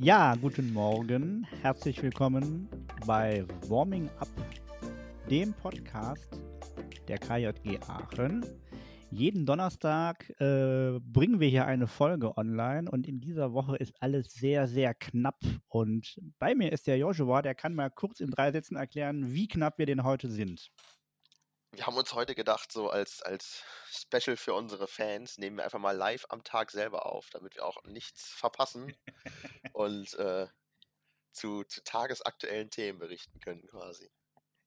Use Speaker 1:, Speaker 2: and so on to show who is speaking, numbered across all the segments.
Speaker 1: Ja, guten Morgen. Herzlich willkommen bei Warming Up, dem Podcast der KJG Aachen. Jeden Donnerstag äh, bringen wir hier eine Folge online und in dieser Woche ist alles sehr, sehr knapp. Und bei mir ist der Joshua, der kann mal kurz in drei Sätzen erklären, wie knapp wir denn heute sind.
Speaker 2: Wir haben uns heute gedacht, so als, als Special für unsere Fans, nehmen wir einfach mal live am Tag selber auf, damit wir auch nichts verpassen und äh, zu, zu tagesaktuellen Themen berichten können quasi.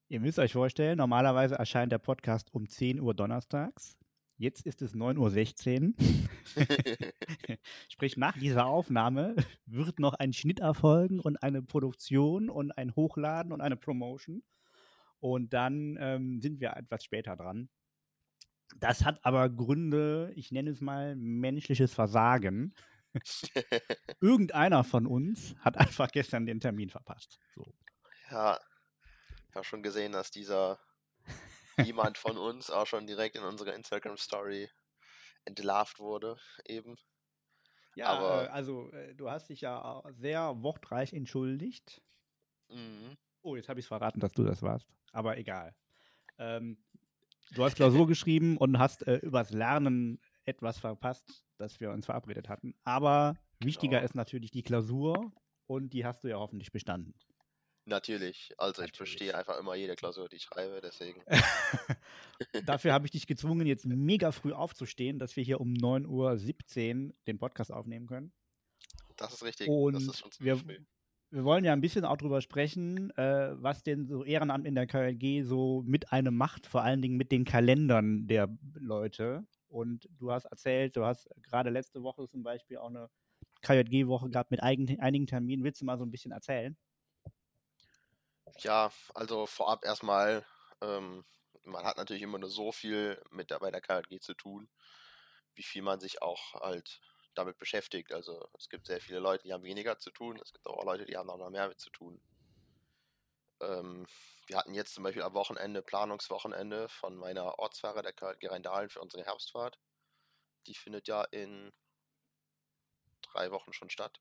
Speaker 1: Ihr müsst euch vorstellen, normalerweise erscheint der Podcast um 10 Uhr donnerstags. Jetzt ist es 9.16 Uhr. Sprich, nach dieser Aufnahme wird noch ein Schnitt erfolgen und eine Produktion und ein Hochladen und eine Promotion. Und dann ähm, sind wir etwas später dran. Das hat aber Gründe, ich nenne es mal menschliches Versagen. Irgendeiner von uns hat einfach gestern den Termin verpasst. So.
Speaker 2: Ja, ich habe schon gesehen, dass dieser jemand von uns auch schon direkt in unserer Instagram-Story entlarvt wurde, eben.
Speaker 1: Ja, Aber, äh, also äh, du hast dich ja sehr wortreich entschuldigt. Mhm. Oh, jetzt habe ich es verraten, dass du das warst. Aber egal. Ähm, du hast Klausur geschrieben und hast äh, übers Lernen etwas verpasst, das wir uns verabredet hatten. Aber wichtiger genau. ist natürlich die Klausur und die hast du ja hoffentlich bestanden.
Speaker 2: Natürlich. Also Natürlich. ich verstehe einfach immer jede Klausur, die ich schreibe, deswegen.
Speaker 1: Dafür habe ich dich gezwungen, jetzt mega früh aufzustehen, dass wir hier um 9.17 Uhr den Podcast aufnehmen können.
Speaker 2: Das ist richtig.
Speaker 1: Und das ist schon wir, früh. Wir wollen ja ein bisschen auch drüber sprechen, äh, was denn so Ehrenamt in der KLG so mit einem macht, vor allen Dingen mit den Kalendern der Leute. Und du hast erzählt, du hast gerade letzte Woche zum Beispiel auch eine KJG-Woche gehabt mit einigen Terminen. Willst du mal so ein bisschen erzählen?
Speaker 2: Ja, also vorab erstmal, ähm, man hat natürlich immer nur so viel mit der, bei der KLG zu tun, wie viel man sich auch halt damit beschäftigt. Also es gibt sehr viele Leute, die haben weniger zu tun. Es gibt auch Leute, die haben noch mehr mit zu tun. Ähm, wir hatten jetzt zum Beispiel am Wochenende, Planungswochenende von meiner Ortsfahrer der KLG Rheindahlen für unsere Herbstfahrt. Die findet ja in drei Wochen schon statt.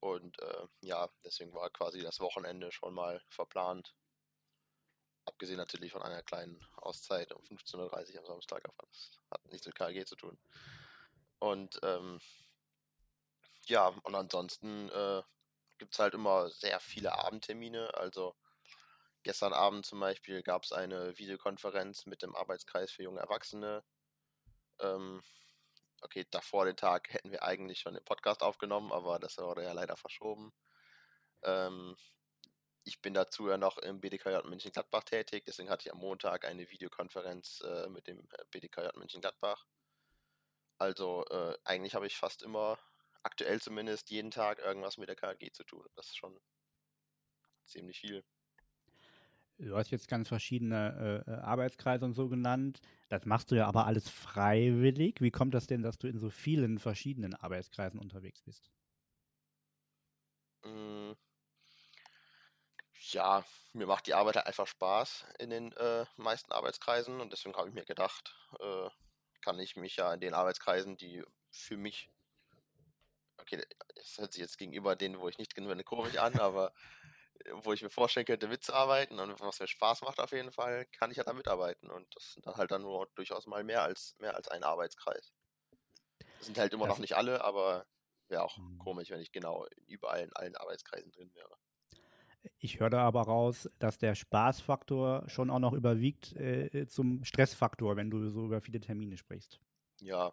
Speaker 2: Und äh, ja, deswegen war quasi das Wochenende schon mal verplant. Abgesehen natürlich von einer kleinen Auszeit um 15.30 Uhr am Samstag, aber das hat nichts mit KG zu tun. Und ähm, ja, und ansonsten äh, gibt es halt immer sehr viele Abendtermine. Also gestern Abend zum Beispiel gab es eine Videokonferenz mit dem Arbeitskreis für junge Erwachsene. Ähm, okay, davor den Tag hätten wir eigentlich schon den Podcast aufgenommen, aber das wurde ja leider verschoben. Ähm, ich bin dazu ja noch im BDKJ München-Gladbach tätig, deswegen hatte ich am Montag eine Videokonferenz äh, mit dem äh, BDKJ München-Gladbach. Also äh, eigentlich habe ich fast immer, aktuell zumindest, jeden Tag irgendwas mit der KG zu tun. Das ist schon ziemlich viel.
Speaker 1: Du hast jetzt ganz verschiedene äh, äh, Arbeitskreise und so genannt. Das machst du ja aber alles freiwillig. Wie kommt das denn, dass du in so vielen verschiedenen Arbeitskreisen unterwegs bist?
Speaker 2: Mm. Ja, mir macht die Arbeit halt einfach Spaß in den äh, meisten Arbeitskreisen und deswegen habe ich mir gedacht, äh, kann ich mich ja in den Arbeitskreisen, die für mich, okay, das hört sich jetzt gegenüber denen, wo ich nicht bin, komisch an, aber wo ich mir vorstellen könnte, mitzuarbeiten und was mir Spaß macht auf jeden Fall, kann ich ja da mitarbeiten. Und das sind dann halt dann nur durchaus mal mehr als, mehr als ein Arbeitskreis. Das sind halt immer das noch nicht alle, aber wäre auch mhm. komisch, wenn ich genau überall in allen Arbeitskreisen drin wäre.
Speaker 1: Ich höre da aber raus, dass der Spaßfaktor schon auch noch überwiegt äh, zum Stressfaktor, wenn du so über viele Termine sprichst.
Speaker 2: Ja,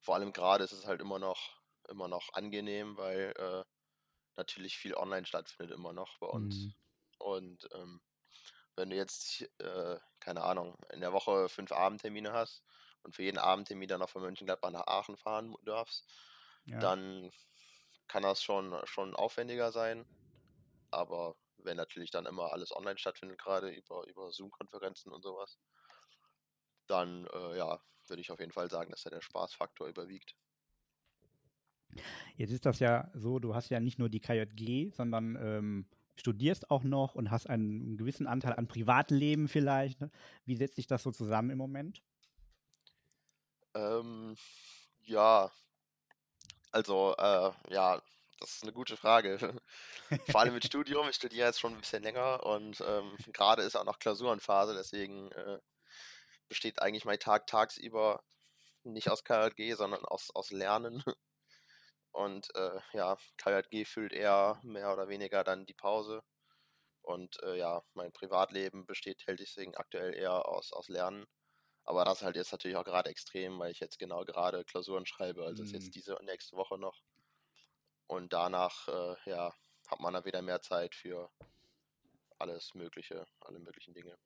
Speaker 2: vor allem gerade ist es halt immer noch, immer noch angenehm, weil äh, natürlich viel online stattfindet immer noch bei uns. Mhm. Und ähm, wenn du jetzt, äh, keine Ahnung, in der Woche fünf Abendtermine hast und für jeden Abendtermin dann noch von Mönchengladbach nach Aachen fahren darfst, ja. dann kann das schon, schon aufwendiger sein. Aber wenn natürlich dann immer alles online stattfindet, gerade über, über Zoom-Konferenzen und sowas, dann äh, ja, würde ich auf jeden Fall sagen, dass da der Spaßfaktor überwiegt.
Speaker 1: Jetzt ist das ja so, du hast ja nicht nur die KJG, sondern ähm, studierst auch noch und hast einen gewissen Anteil an Privatleben vielleicht. Ne? Wie setzt sich das so zusammen im Moment?
Speaker 2: Ähm, ja, also äh, ja, Das ist eine gute Frage. Vor allem mit Studium. Ich studiere jetzt schon ein bisschen länger und ähm, gerade ist auch noch Klausurenphase, deswegen äh, besteht eigentlich mein Tag tagsüber nicht aus KJG, sondern aus, aus Lernen. Und äh, ja, KJG füllt eher mehr oder weniger dann die Pause. Und äh, ja, mein Privatleben besteht hält deswegen aktuell eher aus, aus Lernen. Aber das halt jetzt natürlich auch gerade extrem, weil ich jetzt genau gerade Klausuren schreibe. Also mhm. ist jetzt mhm. diese und nächste Woche noch. Und danach, äh, ja, hat man dann wieder mehr Zeit für alles Mögliche, alle möglichen Dinge.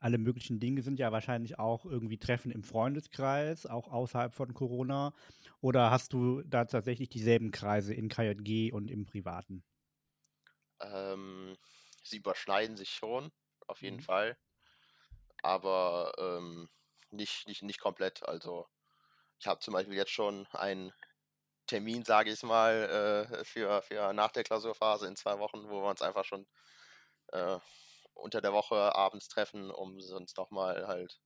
Speaker 1: Alle möglichen Dinge sind ja wahrscheinlich auch irgendwie Treffen im Freundeskreis, auch außerhalb von Corona. Oder hast du da tatsächlich dieselben Kreise in KJG und im Privaten?
Speaker 2: Ähm, sie überschneiden sich schon, auf jeden mhm. Fall. Aber ähm, nicht, nicht, nicht komplett. Also ich habe zum Beispiel jetzt schon einen Termin, sage ich mal, äh, für, für nach der Klausurphase in zwei Wochen, wo wir uns einfach schon äh, unter der Woche abends treffen, um uns nochmal halt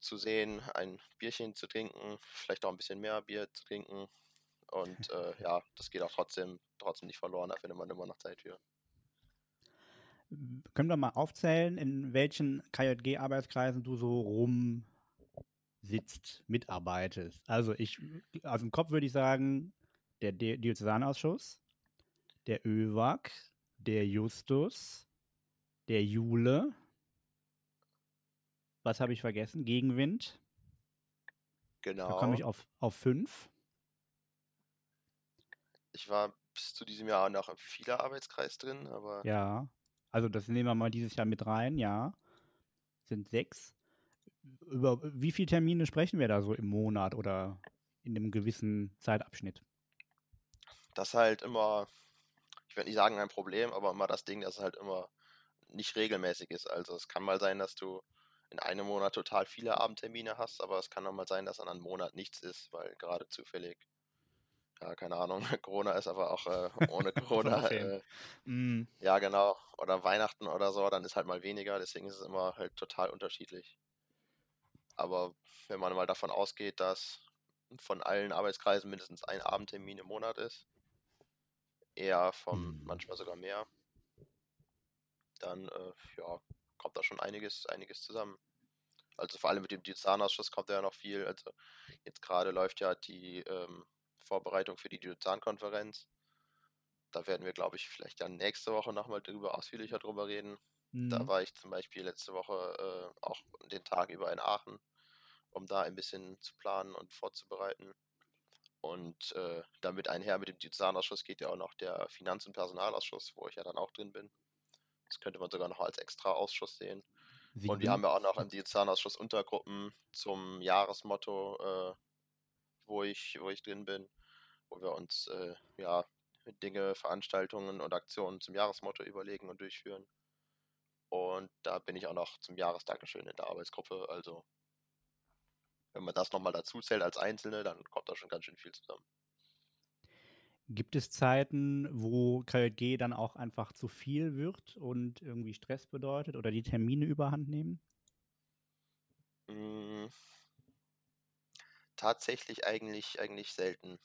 Speaker 2: zu sehen, ein Bierchen zu trinken, vielleicht auch ein bisschen mehr Bier zu trinken. Und äh, ja, das geht auch trotzdem, trotzdem nicht verloren, da findet man immer noch Zeit für.
Speaker 1: Können wir mal aufzählen, in welchen KJG-Arbeitskreisen du so rum sitzt, mitarbeitest. Also ich, aus dem Kopf würde ich sagen, der Diözesanausschuss, der ÖWAG, der Justus, der Jule. Was habe ich vergessen? Gegenwind.
Speaker 2: Genau.
Speaker 1: Da komme ich auf, auf fünf.
Speaker 2: Ich war bis zu diesem Jahr noch im vieler Arbeitskreis drin, aber.
Speaker 1: Ja, also das nehmen wir mal dieses Jahr mit rein, ja. Sind sechs über wie viele Termine sprechen wir da so im Monat oder in einem gewissen Zeitabschnitt?
Speaker 2: Das ist halt immer, ich würde nicht sagen ein Problem, aber immer das Ding, dass es halt immer nicht regelmäßig ist. Also es kann mal sein, dass du in einem Monat total viele Abendtermine hast, aber es kann auch mal sein, dass an einem Monat nichts ist, weil gerade zufällig, ja, keine Ahnung, Corona ist, aber auch äh, ohne Corona. äh, mm. Ja, genau. Oder Weihnachten oder so, dann ist halt mal weniger, deswegen ist es immer halt total unterschiedlich. Aber wenn man mal davon ausgeht, dass von allen Arbeitskreisen mindestens ein Abendtermin im Monat ist, eher von mhm. manchmal sogar mehr, dann äh, ja, kommt da schon einiges, einiges zusammen. Also vor allem mit dem Diözesanausschuss kommt da ja noch viel. Also jetzt gerade läuft ja die ähm, Vorbereitung für die Diözesankonferenz. Da werden wir, glaube ich, vielleicht dann nächste Woche nochmal drüber ausführlicher drüber reden. Mhm. Da war ich zum Beispiel letzte Woche äh, auch den Tag über in Aachen, um da ein bisschen zu planen und vorzubereiten. Und äh, damit einher mit dem Diözesanausschuss geht ja auch noch der Finanz- und Personalausschuss, wo ich ja dann auch drin bin. Das könnte man sogar noch als extra Ausschuss sehen. Wie und wir haben ja auch noch im Diözesanausschuss Untergruppen zum Jahresmotto, äh, wo, ich, wo ich drin bin, wo wir uns äh, ja, Dinge, Veranstaltungen und Aktionen zum Jahresmotto überlegen und durchführen. Und da bin ich auch noch zum Jahresdankeschön in der Arbeitsgruppe. Also, wenn man das nochmal dazu zählt als Einzelne, dann kommt da schon ganz schön viel zusammen.
Speaker 1: Gibt es Zeiten, wo KJG dann auch einfach zu viel wird und irgendwie Stress bedeutet oder die Termine überhand nehmen?
Speaker 2: Hm, tatsächlich eigentlich, eigentlich selten.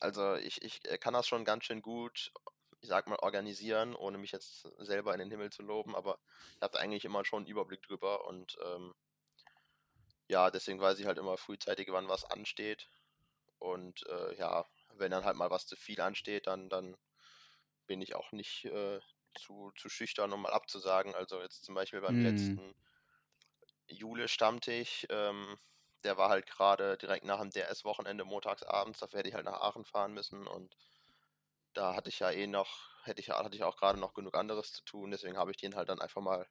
Speaker 2: Also ich, ich kann das schon ganz schön gut ich sag mal, organisieren, ohne mich jetzt selber in den Himmel zu loben, aber ich habe eigentlich immer schon einen Überblick drüber und ähm, ja, deswegen weiß ich halt immer frühzeitig, wann was ansteht. Und äh, ja, wenn dann halt mal was zu viel ansteht, dann, dann bin ich auch nicht äh, zu, zu schüchtern, um mal abzusagen. Also jetzt zum Beispiel beim mm. letzten Jule-Stammtisch, ähm, der war halt gerade direkt nach dem DS-Wochenende montagsabends, da werde ich halt nach Aachen fahren müssen und da hatte ich ja eh noch, hätte ich, hatte ich auch gerade noch genug anderes zu tun, deswegen habe ich den halt dann einfach mal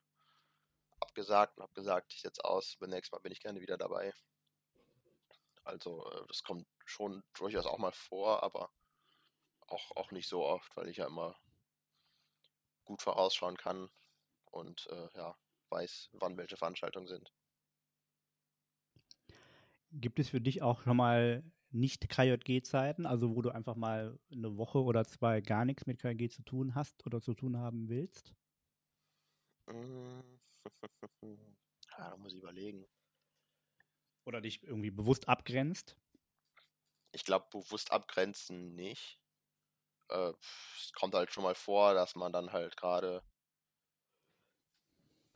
Speaker 2: abgesagt und habe gesagt, ich setze aus, beim nächsten Mal bin ich gerne wieder dabei. Also äh, das kommt schon durchaus auch mal vor, aber auch, auch nicht so oft, weil ich ja immer gut vorausschauen kann und äh, ja, weiß, wann welche Veranstaltungen sind.
Speaker 1: Gibt es für dich auch schon mal nicht KJG-Zeiten, also wo du einfach mal eine Woche oder zwei gar nichts mit KJG zu tun hast oder zu tun haben willst?
Speaker 2: Ja, da muss ich überlegen.
Speaker 1: Oder dich irgendwie bewusst abgrenzt?
Speaker 2: ich glaube, bewusst abgrenzen nicht. Äh, es kommt halt schon mal vor, dass man dann halt gerade,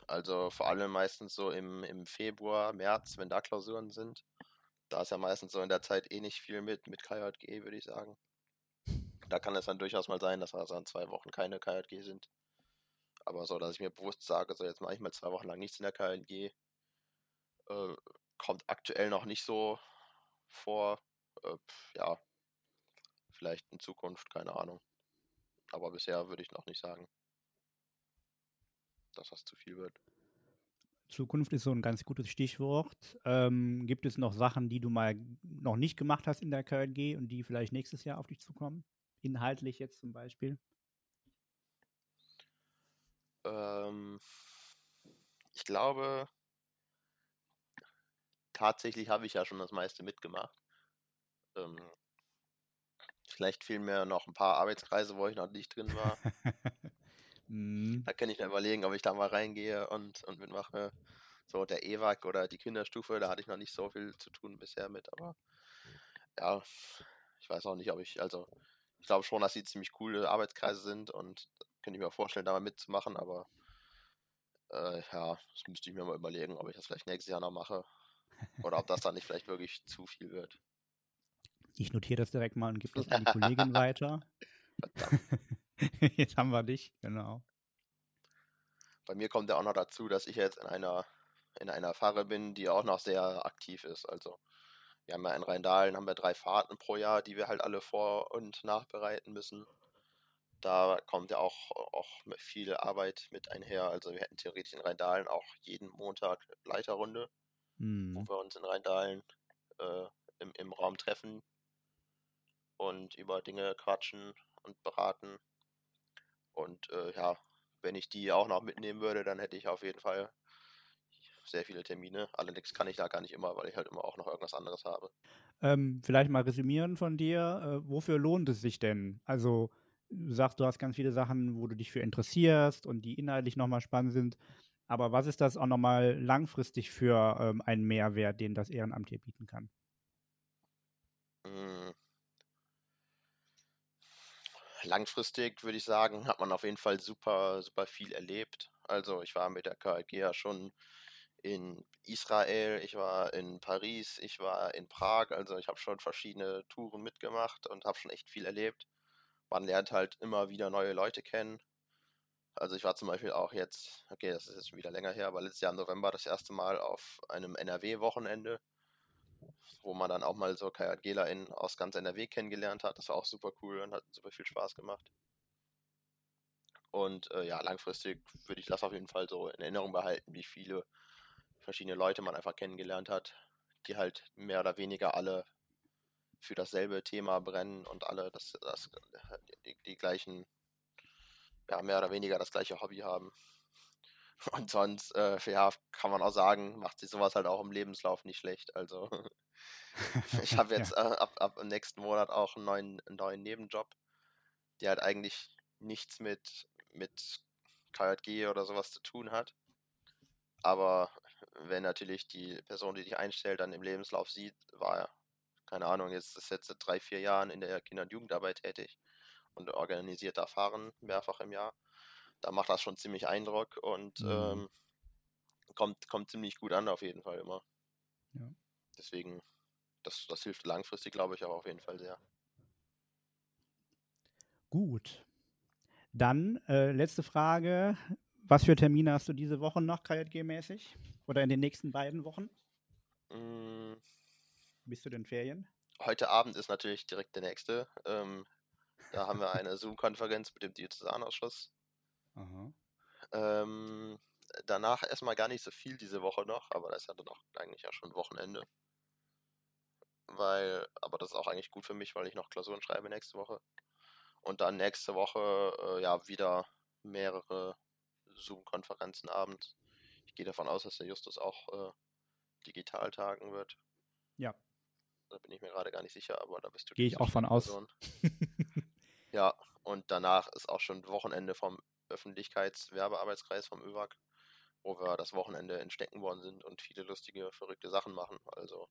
Speaker 2: also vor allem meistens so im, im Februar, März, wenn da Klausuren sind, da ist ja meistens so in der Zeit eh nicht viel mit, mit KJG, würde ich sagen. Da kann es dann durchaus mal sein, dass also an zwei Wochen keine KJG sind. Aber so, dass ich mir bewusst sage, so jetzt mache ich mal zwei Wochen lang nichts in der KJG, äh, kommt aktuell noch nicht so vor. Äh, ja, vielleicht in Zukunft, keine Ahnung. Aber bisher würde ich noch nicht sagen, dass das zu viel wird.
Speaker 1: Zukunft ist so ein ganz gutes Stichwort. Ähm, gibt es noch Sachen, die du mal noch nicht gemacht hast in der KLG und die vielleicht nächstes Jahr auf dich zukommen? Inhaltlich jetzt zum Beispiel?
Speaker 2: Ähm, ich glaube, tatsächlich habe ich ja schon das meiste mitgemacht. Ähm, vielleicht fehlen mir noch ein paar Arbeitskreise, wo ich noch nicht drin war. Mhm. Da kann ich mir überlegen, ob ich da mal reingehe und, und mitmache. So der EWAG oder die Kinderstufe, da hatte ich noch nicht so viel zu tun bisher mit, aber ja, ich weiß auch nicht, ob ich, also ich glaube schon, dass sie ziemlich coole Arbeitskreise sind und könnte ich mir vorstellen, da mal mitzumachen, aber äh, ja, das müsste ich mir mal überlegen, ob ich das vielleicht nächstes Jahr noch mache oder ob das dann nicht vielleicht wirklich zu viel wird.
Speaker 1: Ich notiere das direkt mal und gebe das an die Kollegin weiter. Verdammt. Jetzt haben wir dich, genau.
Speaker 2: Bei mir kommt ja auch noch dazu, dass ich jetzt in einer, in einer Fahre bin, die auch noch sehr aktiv ist. Also wir haben ja in Rheindahlen haben wir drei Fahrten pro Jahr, die wir halt alle vor- und nachbereiten müssen. Da kommt ja auch, auch viel Arbeit mit einher. Also wir hätten theoretisch in Rheindahlen auch jeden Montag Leiterrunde, mhm. wo wir uns in Rheindahlen äh, im, im Raum treffen und über Dinge quatschen und beraten. Und äh, ja, wenn ich die auch noch mitnehmen würde, dann hätte ich auf jeden Fall sehr viele Termine. Allerdings kann ich da gar nicht immer, weil ich halt immer auch noch irgendwas anderes habe.
Speaker 1: Ähm, vielleicht mal resümieren von dir. Äh, wofür lohnt es sich denn? Also, du sagst, du hast ganz viele Sachen, wo du dich für interessierst und die inhaltlich nochmal spannend sind. Aber was ist das auch nochmal langfristig für ähm, einen Mehrwert, den das Ehrenamt hier bieten kann?
Speaker 2: Hm langfristig würde ich sagen, hat man auf jeden Fall super, super viel erlebt. Also ich war mit der KLG ja schon in Israel, ich war in Paris, ich war in Prag, also ich habe schon verschiedene Touren mitgemacht und habe schon echt viel erlebt. Man lernt halt immer wieder neue Leute kennen. Also ich war zum Beispiel auch jetzt, okay, das ist jetzt schon wieder länger her, aber letztes Jahr im November das erste Mal auf einem NRW-Wochenende wo man dann auch mal so KJGlerInnen aus ganz NRW kennengelernt hat. Das war auch super cool und hat super viel Spaß gemacht. Und äh, ja, langfristig würde ich das auf jeden Fall so in Erinnerung behalten, wie viele verschiedene Leute man einfach kennengelernt hat, die halt mehr oder weniger alle für dasselbe Thema brennen und alle das, das die, die gleichen, ja, mehr oder weniger das gleiche Hobby haben. Und sonst, äh, ja, kann man auch sagen, macht sich sowas halt auch im Lebenslauf nicht schlecht. Also ich habe jetzt ja. äh, ab, ab nächsten Monat auch einen neuen, einen neuen Nebenjob, der halt eigentlich nichts mit, mit KJG oder sowas zu tun hat. Aber wenn natürlich die Person, die dich einstellt, dann im Lebenslauf sieht, war er, keine Ahnung, jetzt ist jetzt seit drei, vier Jahren in der Kinder- und Jugendarbeit tätig und organisiert da Fahren mehrfach im Jahr da macht das schon ziemlich Eindruck und mhm. ähm, kommt, kommt ziemlich gut an auf jeden Fall immer. Ja. Deswegen, das, das hilft langfristig, glaube ich, auch auf jeden Fall sehr.
Speaker 1: Gut. Dann äh, letzte Frage. Was für Termine hast du diese Woche noch KJG-mäßig? Oder in den nächsten beiden Wochen? Mm. Bist du denn Ferien?
Speaker 2: Heute Abend ist natürlich direkt der nächste. Ähm, da haben wir eine Zoom-Konferenz mit dem Diözesanausschuss. Ähm, danach erstmal gar nicht so viel diese Woche noch, aber das ist ja dann auch eigentlich ja schon Wochenende. Weil, aber das ist auch eigentlich gut für mich, weil ich noch Klausuren schreibe nächste Woche. Und dann nächste Woche äh, ja wieder mehrere Zoom-Konferenzen abends. Ich gehe davon aus, dass der Justus auch äh, digital tagen wird.
Speaker 1: Ja.
Speaker 2: Da bin ich mir gerade gar nicht sicher, aber da bist du.
Speaker 1: Gehe ich auch von aus.
Speaker 2: ja, und danach ist auch schon Wochenende vom Öffentlichkeitswerbearbeitskreis vom ÖWAG, wo wir das Wochenende entstecken worden sind und viele lustige, verrückte Sachen machen. Also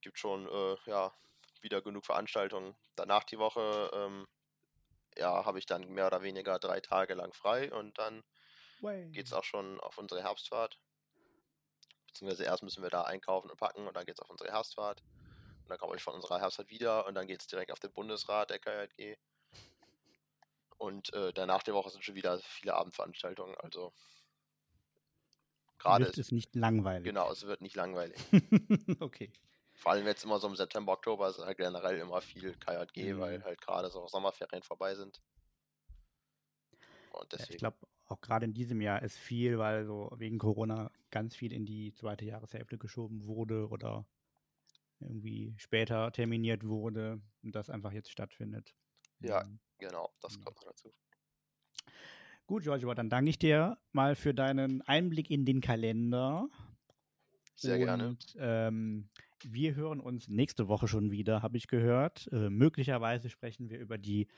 Speaker 2: gibt schon äh, ja, wieder genug Veranstaltungen. Danach die Woche ähm, ja, habe ich dann mehr oder weniger drei Tage lang frei und dann geht es auch schon auf unsere Herbstfahrt. Beziehungsweise erst müssen wir da einkaufen und packen und dann geht es auf unsere Herbstfahrt. Und dann komme ich von unserer Herbstfahrt wieder und dann geht es direkt auf den Bundesrat der KJG. Und äh, danach der Woche sind schon wieder viele Abendveranstaltungen. Also
Speaker 1: gerade ist es nicht langweilig.
Speaker 2: Genau, es wird nicht langweilig.
Speaker 1: okay.
Speaker 2: Vor allem jetzt immer so im September, Oktober ist halt generell immer viel KJG, mhm. weil halt gerade so Sommerferien vorbei sind.
Speaker 1: Und deswegen. Ich glaube, auch gerade in diesem Jahr ist viel, weil so wegen Corona ganz viel in die zweite Jahreshälfte geschoben wurde oder irgendwie später terminiert wurde und das einfach jetzt stattfindet.
Speaker 2: Ja, mhm. genau, das genau. kommt noch dazu.
Speaker 1: Gut, Giorgio, dann danke ich dir mal für deinen Einblick in den Kalender.
Speaker 2: Sehr und, gerne.
Speaker 1: Ähm, wir hören uns nächste Woche schon wieder, habe ich gehört. Äh, möglicherweise sprechen wir über die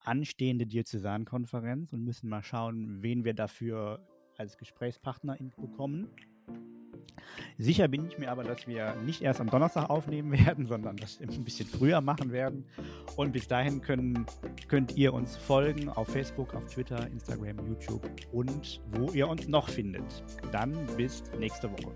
Speaker 1: anstehende Diözesankonferenz und müssen mal schauen, wen wir dafür als Gesprächspartner bekommen. Sicher bin ich mir aber, dass wir nicht erst am Donnerstag aufnehmen werden, sondern das ein bisschen früher machen werden. Und bis dahin können, könnt ihr uns folgen auf Facebook, auf Twitter, Instagram, YouTube und wo ihr uns noch findet. Dann bis nächste Woche.